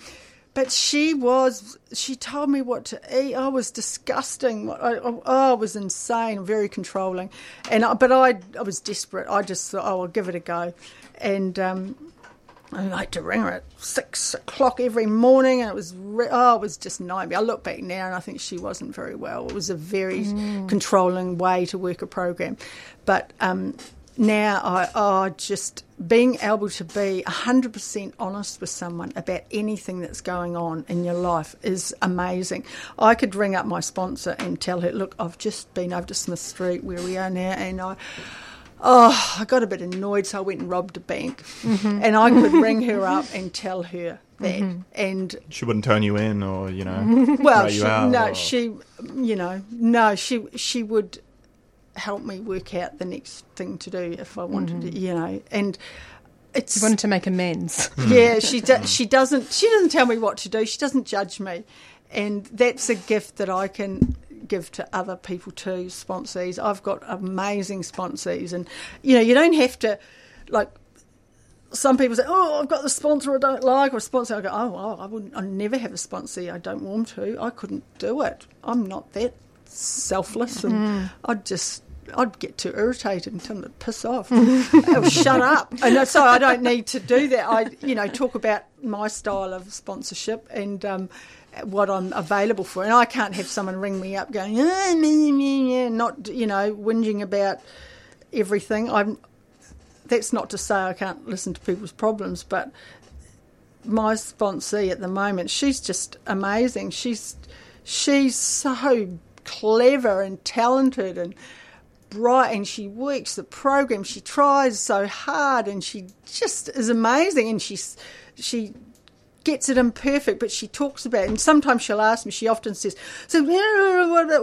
but she was, she told me what to eat. I was disgusting. I, I, oh, I was insane, very controlling. And I, But I, I was desperate. I just thought, oh, I'll give it a go. And um, I like to ring her at six o'clock every morning, and it was re- oh, it was just nightmare. I look back now, and I think she wasn't very well. It was a very Mm. controlling way to work a program, but um, now I oh, just being able to be hundred percent honest with someone about anything that's going on in your life is amazing. I could ring up my sponsor and tell her, look, I've just been over to Smith Street where we are now, and I. Oh, I got a bit annoyed, so I went and robbed a bank. Mhm. And I could ring her up and tell her that. Mhm. And She wouldn't turn you in, or you know, well, write you she, out. no, or- she, you know, no, she she would help me work out the next thing to do if I wanted Mhm. to, you know, and it's You wanted to make amends. yeah, she do, she doesn't she doesn't tell me what to do. She doesn't judge me, and that's a gift that I can give to other people too. Sponsees, I've got amazing sponsees, and you know you don't have to like. Some people say, "Oh, I've got the sponsor I don't like," or a sponsor. I go, "Oh, well, I wouldn't. I never have a sponsee I don't want to. I couldn't do it. I'm not that selfless, and Mm. I'd just." I'd get too irritated and tell them to piss off. oh, shut up. And so I don't need to do that. I, you know, talk about my style of sponsorship and um, what I'm available for. And I can't have someone ring me up going, ah, meh, meh, meh," not, you know, whinging about everything. I'm, that's not to say I can't listen to people's problems, but my sponsee at the moment, she's just amazing. She's she's so clever and talented and bright and she works the program she tries so hard and she just is amazing and she's she gets it imperfect but she talks about it and sometimes she'll ask me she often says so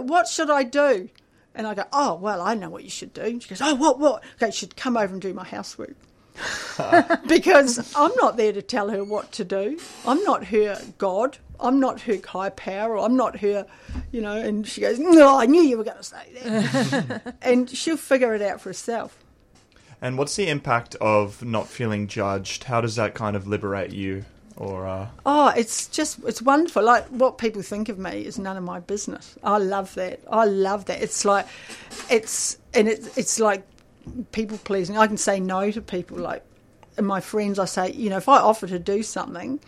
what should i do and i go oh well i know what you should do and she goes oh what what okay you should come over and do my housework because i'm not there to tell her what to do i'm not her god I'm not her high power, or I'm not her, you know. And she goes, No, I knew you were going to say that. and she'll figure it out for herself. And what's the impact of not feeling judged? How does that kind of liberate you? Or uh... oh, it's just it's wonderful. Like what people think of me is none of my business. I love that. I love that. It's like it's and it's it's like people pleasing. I can say no to people. Like and my friends, I say, you know, if I offer to do something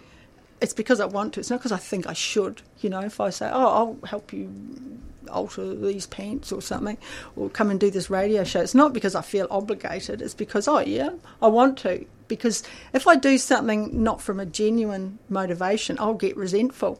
it's because I want to. It's not because I think I should. You know, if I say, "Oh, I'll help you alter these pants or something, or come and do this radio show," it's not because I feel obligated. It's because, oh yeah, I want to. Because if I do something not from a genuine motivation, I'll get resentful.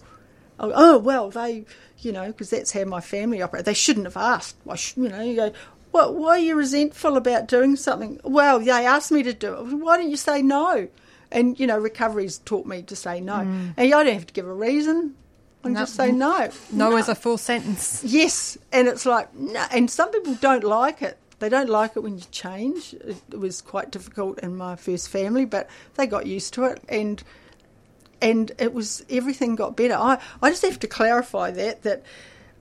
I'll, oh well, they, you know, because that's how my family operate. They shouldn't have asked. Why, you know, you go. Well, why are you resentful about doing something? Well, they asked me to do it. Why didn't you say no? And, you know, recovery's taught me to say no. Mm. And I don't have to give a reason. I no, just say no. No, no is a full sentence. Yes. And it's like, no. and some people don't like it. They don't like it when you change. It, was quite difficult in my first family, but they got used to it. And and it was everything got better. I, I just have to clarify that that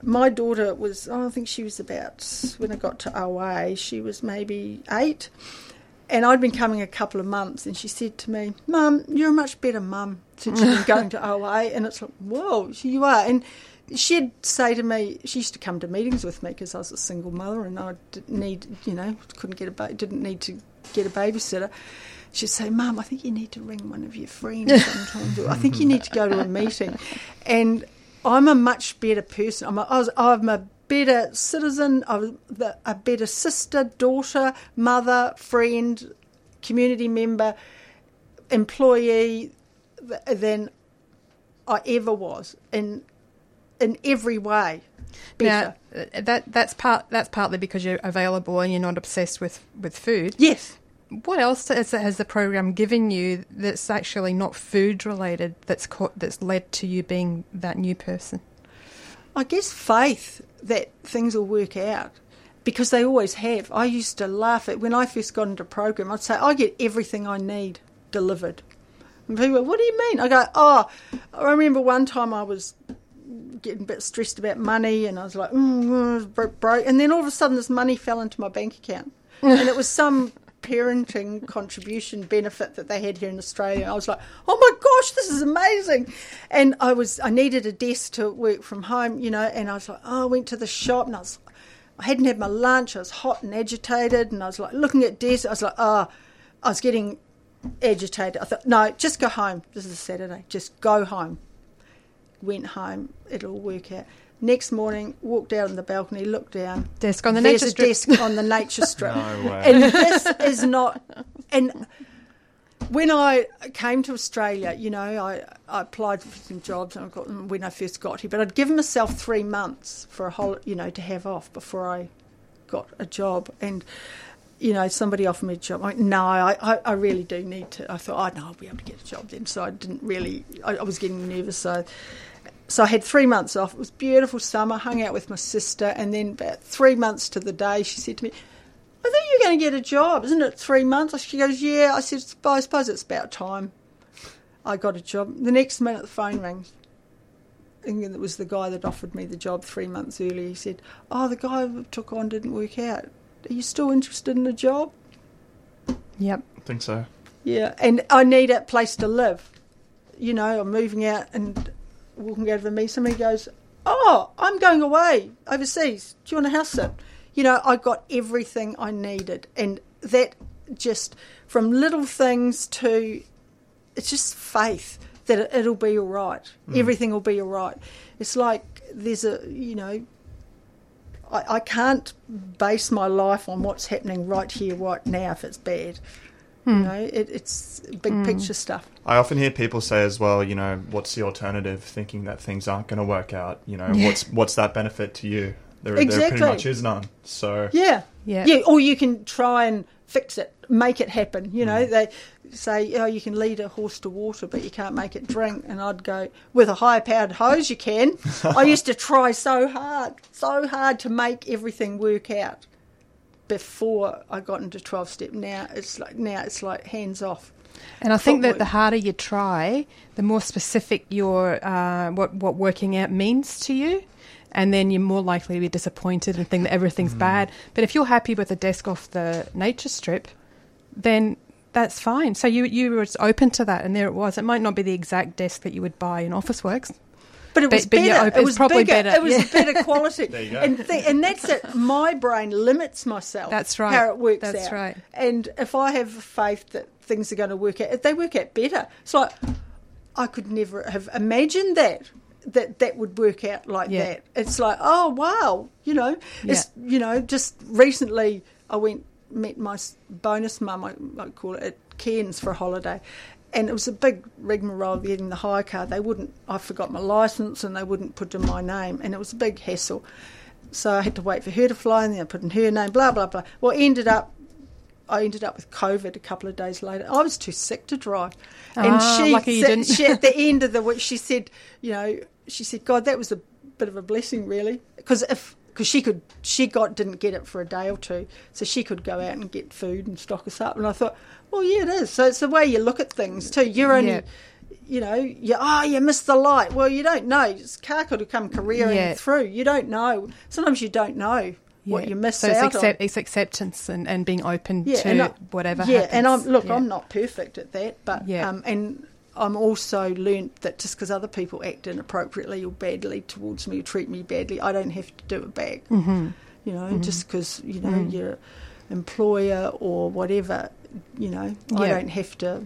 my daughter was oh, I think she was about when I got to OA she was maybe eight and I'd been coming a couple of months, and she said to me, Mum, you're a much better mum since you've been going to OA. And it's like, whoa, you are. And she'd say to me, she used to come to meetings with me because I was a single mother and I didn't need, you know, couldn't get a, ba- didn't need to get a babysitter. She'd say, Mum, I think you need to ring one of your friends sometimes. I think you need to go to a meeting. And I'm a much better person. I'm a, I was, I'm a better citizen, I'm the, a better sister, daughter, mother, friend, community member, employee than I ever was in in every way. Better. Now, that that's part that's partly because you're available and you're not obsessed with, with food. Yes. What else has, has the program given you that's actually not food related that's caught, that's led to you being that new person? I guess faith that things will work out because they always have. I used to laugh at when I first got into program. I'd say I get everything I need delivered. And people, go, what do you mean? I go, oh, I remember one time I was getting a bit stressed about money, and I was like, mm, broke, broke, and then all of a sudden this money fell into my bank account, and it was some parenting contribution benefit that they had here in Australia. I was like, oh my gosh, this is amazing. And I was I needed a desk to work from home, you know, and I was like, oh, I went to the shop and I was I hadn't had my lunch, I was hot and agitated and I was like looking at desks, I was like, oh I was getting agitated. I thought, no, just go home. This is a Saturday. Just go home. Went home, it'll work out. Next morning, walked out on the balcony, looked down. Desk on the There's nature a strip. desk on the nature strip. no way. And this is not. And when I came to Australia, you know, I, I applied for some jobs and I got them when I first got here, but I'd given myself three months for a whole, you know, to have off before I got a job. And you know, somebody offered me a job. I went, no, I, I, I, really do need to. I thought, oh, no, I'll be able to get a job then. So I didn't really, I, I was getting nervous. So so I had three months off. It was beautiful summer. Hung out with my sister, and then about three months to the day, she said to me, "I think you're going to get a job, isn't it? Three months?" She goes, "Yeah." I said, "I suppose it's about time." I got a job. The next minute, the phone rings. And it was the guy that offered me the job three months earlier. He said, "Oh, the guy I took on didn't work out. Are you still interested in a job?" Yep. I think so. Yeah, and I need a place to live. You know, I'm moving out, and walking over to me, somebody goes, "Oh, I'm going away overseas. Do you want a house sit?" You know, I got everything I needed, and that just from little things to it's just faith that it'll be all right. Mm. Everything will be all right. It's like there's a you know. I, I can't base my life on what's happening right here, right now, if it's bad. You know, it, it's big picture stuff. I often hear people say as well, you know, what's the alternative? Thinking that things aren't going to work out. You know, Yeah. what's what's that benefit to you? There, there pretty much is none. So Yeah. Yeah. Yeah. Or you can try and fix it, make it happen. You Mm. know, they say, oh, you can lead a horse to water, but you can't make it drink. And I'd go, with a high powered hose, you can. I used to try so hard, so hard to make everything work out before I got into 12 step. Now it's like, now it's like hands off. And I think that the harder you try, the more specific your uh, what what working out means to you, and then you're more likely to be disappointed and think that everything's bad. But if you're happy with a desk off the nature strip, then that's fine. So you you were open to that, and there it was. It might not be the exact desk that you would buy in Officeworks, But it was but you're better. open- it was probably bigger. better, It was yeah. better quality. There you go. And, th- and that's it. My brain limits myself. That's right. How it works That's out. right. And if I have faith that things are going to work out, they work out better. It's like I could never have imagined that. That that would work out like Yeah. that. It's like, oh wow, you know, it's you know, just recently I went met my bonus mum, I, I call it, at Cairns for a holiday, and it was a big rigmarole getting the hire car. They wouldn't. I forgot my license, and they wouldn't put in my name, and it was a big hassle. So I had to wait for her to fly, and then I put in her name. Blah blah blah. Well, ended up. I ended up with COVID a couple of days later. I was too sick to drive, and Ah, she, lucky you didn't. she at the end of the week she said, you know, she said, God, that was a bit of a blessing, really, because if because she could she got didn't get it for a day or two, so she could go out and get food and stock us up. And I thought, well, yeah, it is. So it's the way you look at things too. You're only. Yeah. You know, you oh, you missed the light. Well, you don't know. This car could have come careering Yeah. through. You don't know. Sometimes you don't know what Yeah. you miss so it's, out accept, it's acceptance and, and being open to I- whatever Yeah, happens. and I'm look. I'm not perfect at that, but Yeah. um, and I'm also learnt that just because other people act inappropriately or badly towards me or treat me badly, I don't have to do it back. Mm-hmm. You know, Mhm. just because you know Mm. your employer or whatever, you know, I don't have to.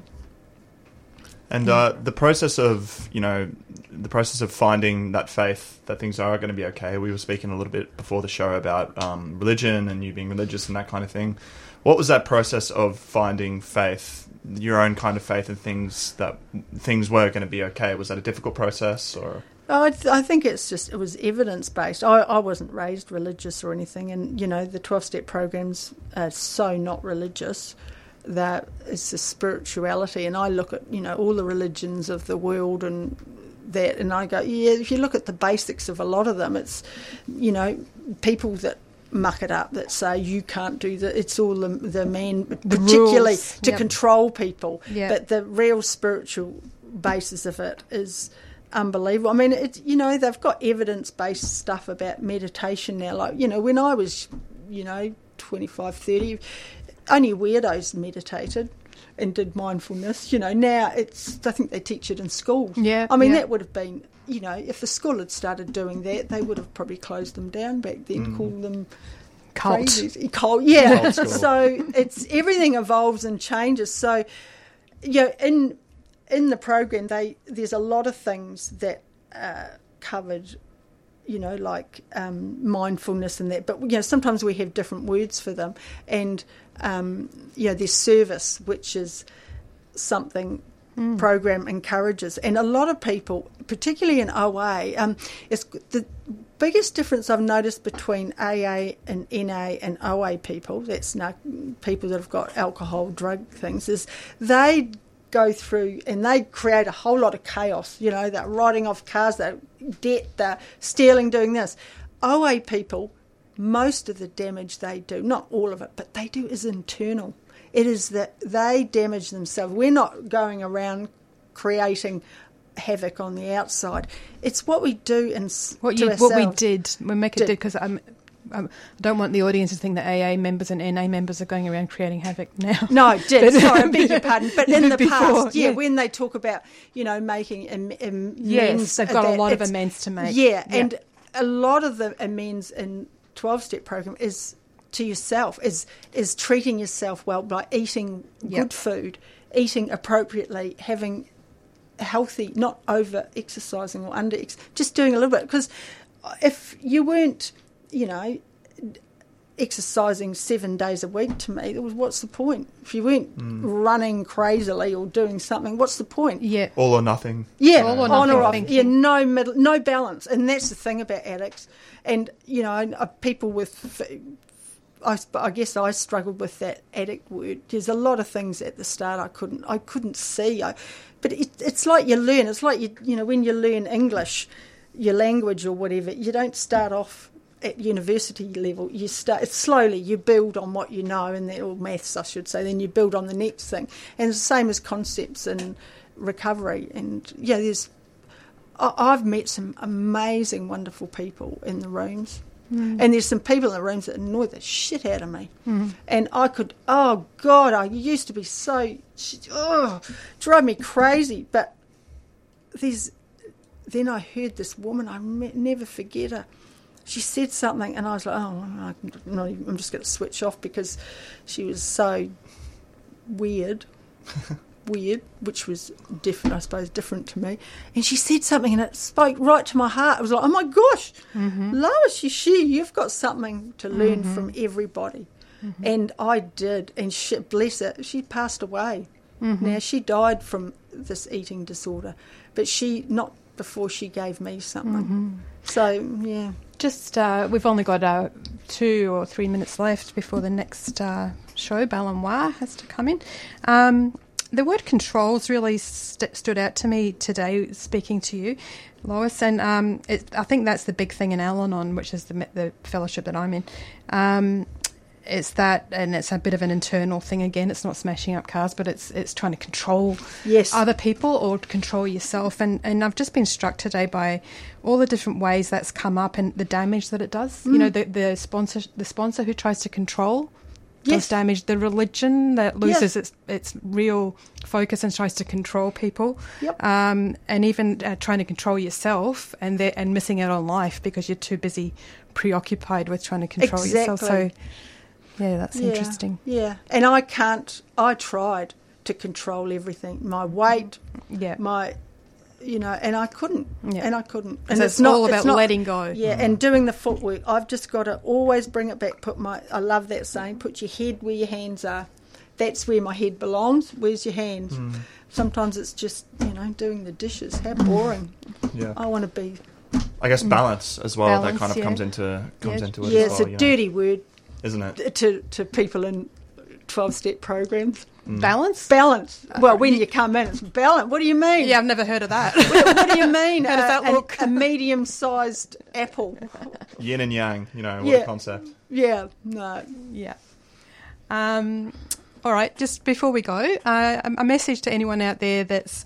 And uh, the process of, you know, the process of finding that faith that things are going to be okay. We were speaking a little bit before the show about um, religion and you being religious and that kind of thing. What was that process of finding faith, your own kind of faith in things that things were going to be okay? Was that a difficult process or? Oh, I, th- I think it's just it was evidence based. I, I wasn't raised religious or anything, and you know the twelve step programs are so not religious that it's a spirituality. And I look at you know all the religions of the world and that, and I go, yeah. If you look at the basics of a lot of them, it's you know people that muck it up that say you can't do that. It's all the, the man, particularly rules, to yep. control people. Yeah. But the real spiritual basis of it is unbelievable. I mean, it's you know they've got evidence based stuff about meditation now. Like you know when I was you know 25, 30, only weirdos meditated and did mindfulness. You know now it's I think they teach it in schools. Yeah, I mean yeah. that would have been you know if the school had started doing that they would have probably closed them down back then, Mm. called them. Cult. crazies. Cult, yeah. Cult so it's everything evolves and changes. So, yeah, in in the program, they there's a lot of things that uh, covered, you know, like um, mindfulness and that. But you know, sometimes we have different words for them, and um, you know, there's service, which is something program encourages. And a lot of people, particularly in OA, um, it's the biggest difference I've noticed between AA and NA and OA people, that's now people that have got alcohol, drug things, is they go through and they create a whole lot of chaos. You know, they're riding off cars, they're debt, they're stealing, doing this. OA people, most of the damage they do, not all of it, but they do is internal. It is that they damage themselves. We're not going around creating havoc on the outside. It's what we do in s- what you what we did we make it Did. because I'm. I don't want the audience to think that AA members and NA members are going around creating havoc now. No, did. Sorry, I beg your pardon. But in the Before, past, yeah, yeah. when they talk about, you know, making am, am, Yes, amends, they've got a lot of amends to make. Yeah, Yeah. and a lot of the amends in 12 step program is to yourself, is, is treating yourself well by eating Yep. good food, eating appropriately, having healthy, not over exercising or under just doing a little bit. Because if you weren't, you know, exercising seven days a week to me. It was what's the point? If you weren't mm. running crazily or doing something, what's the point? Yeah, all or nothing. Yeah, all or on or off. Yeah, no middle, no balance, and that's the thing about addicts. And you know, people with. I, I guess I struggled with that addict word. There's a lot of things at the start I couldn't I couldn't see. I, but it, it's like you learn. It's like you you know when you learn English, your language or whatever. You don't start off at university level, you start slowly. You build on what you know, and then, or maths, I should say. Then you build on the next thing, and it's the same as concepts and recovery. And yeah, there's I've met some amazing, wonderful people in the rooms. Mm. And there's some people in the rooms that annoy the shit out of me. Mm. And I could, oh God, I used to be so, oh, drive me crazy. But there's, then I heard this woman, I never forget her she said something, and I was like, oh, I'm just going to switch off because she was so weird. weird, which was different, I suppose, different to me. And she said something, and it spoke right to my heart. I was like, "Oh my gosh, mm-hmm. Lois, you she, you've got something to learn mm-hmm. from everybody." Mm-hmm. And I did, and she, bless her, she passed away. Mm-hmm. Now she died from this eating disorder, but she not before she gave me something. Mm-hmm. So yeah. Just uh, we've only got uh, two or three minutes left before the next uh, show, Balanoir, has to come in. Um, the word controls really st- stood out to me today, speaking to you, Lois, and um, it, I think that's the big thing in Al-Anon, which is the, the fellowship that I'm in. Um, it's that, and it's a bit of an internal thing again. It's not smashing up cars, but it's it's trying to control yes. other people or control yourself. And and I've just been struck today by all the different ways that's come up and the damage that it does. Mm. You know, the the sponsor the sponsor who tries to control yes. does damage. The religion that loses its its real focus and tries to control people. Yep. Um, and even uh, trying to control yourself and and missing out on life because you're too busy preoccupied with trying to control exactly. yourself. So yeah, that's yeah, interesting. Yeah, and I can't. I tried to control everything. My weight. Yeah. My, you know, and I couldn't. Yeah. And I couldn't. And so it's, it's not all about it's not, letting go. Yeah, mm. and doing the footwork. I've just got to always bring it back. Put my. I love that saying. Put your head where your hands are. That's where my head belongs. Where's your hands? Mm. Sometimes it's just you know doing the dishes. How boring. Yeah. I want to be. I guess balance as well. Balance, that kind of yeah. comes into comes yeah. into it. Yeah, as it's well, a you dirty know. word isn't it? To to people in twelve step programs. Mm. Balance? Balance. Well, when you come in, it's balance. What do you mean? Yeah, I've never heard of that. what, what do you mean? How does that look? A, a medium sized apple. Yin and yang, you know, what yeah. a concept. Yeah, no. Yeah. Um, all right, just before we go, uh, a message to anyone out there that's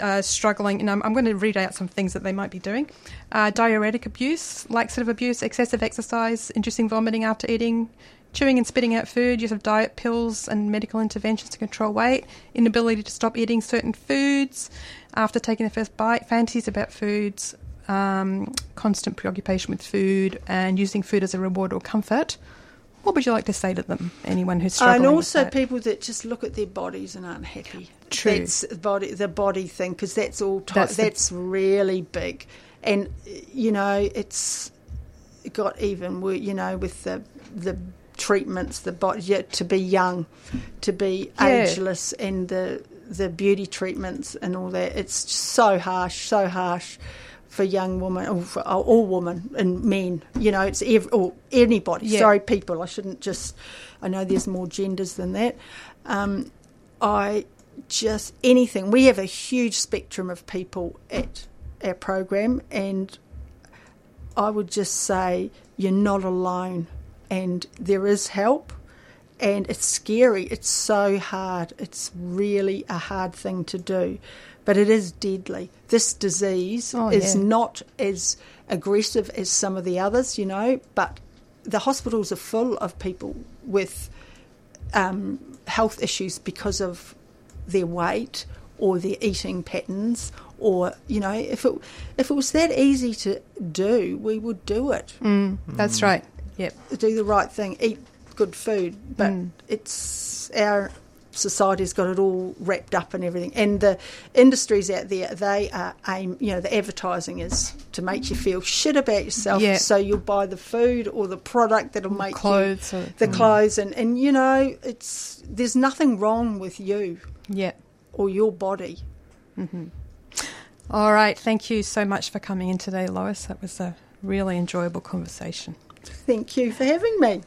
uh, struggling, and I'm, I'm, going to read out some things that they might be doing. Uh, diuretic abuse, laxative abuse, excessive exercise, inducing vomiting after eating, chewing and spitting out food, use of diet pills and medical interventions to control weight, inability to stop eating certain foods after taking the first bite, fantasies about foods, um, constant preoccupation with food, and using food as a reward or comfort. What would you like to say to them? Anyone who's struggling, and also that? people that just look at their bodies and aren't happy. True, that's the body the body thing because that's all. That's, that's the... really big, and you know it's got even you know with the the treatments, the body yeah, to be young, to be yeah. ageless, and the the beauty treatments and all that. It's so harsh, so harsh for young women or for all women and men. You know, it's every, or anybody. Yeah. Sorry, people. I shouldn't just. I know there's more genders than that. Um, I just anything. We have a huge spectrum of people at our program, and I would just say you're not alone, and there is help. And it's scary. It's so hard. It's really a hard thing to do but it is deadly. This disease oh, is yeah. not as aggressive as some of the others, you know, but the hospitals are full of people with um, health issues because of their weight or their eating patterns or you know if it if it was that easy to do we would do it mm, that's right yep do the right thing eat good food but mm. it's our society's got it all wrapped up and everything. And the industries out there, they are aim, you know, the advertising is to make you feel shit about yourself. Yeah. So you'll buy the food or the product that'll make clothes you or- the Mm. clothes, and and you know, it's there's nothing wrong with you. Yeah. Or your body. hmm All right. Thank you so much for coming in today, Lois. That was a really enjoyable conversation. Thank you for having me.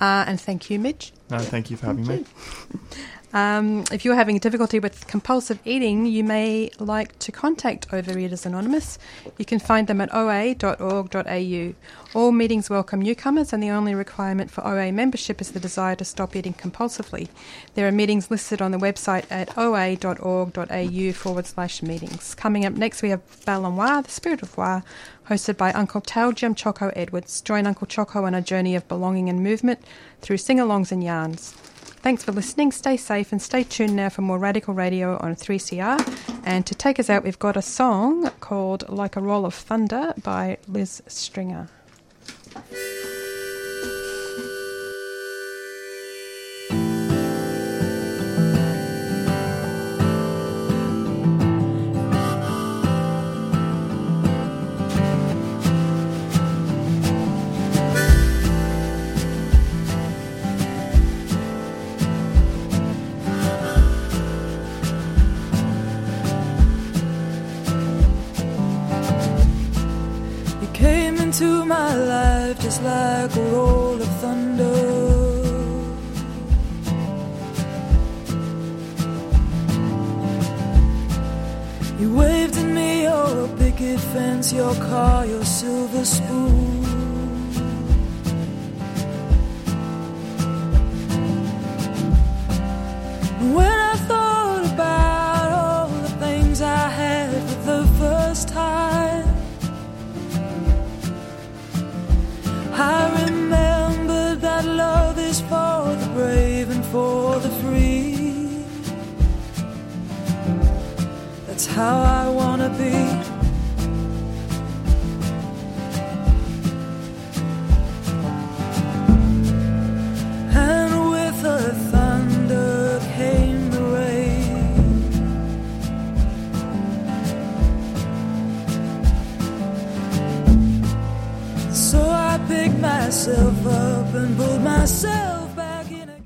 Uh, and thank you, Midge. No, thank you for having me. Um, if you're having difficulty with compulsive eating, you may like to contact Overeaters Anonymous. You can find them at oa.org.au. All meetings welcome newcomers, and the only requirement for OA membership is the desire to stop eating compulsively. There are meetings listed on the website at oa.org.au forward slash meetings. Coming up next, we have Balanoir, the Spirit of Wa, hosted by Uncle Tao Jim Choco Edwards. Join Uncle Choco on a journey of belonging and movement through sing alongs and yarns. Thanks for listening. Stay safe and stay tuned now for more Radical Radio on 3CR. And to take us out, we've got a song called Like a Roll of Thunder by Liz Stringer. Into my life just like a roll of thunder. You waved at me your picket fence, your car, your silver spoon. How I wanna be.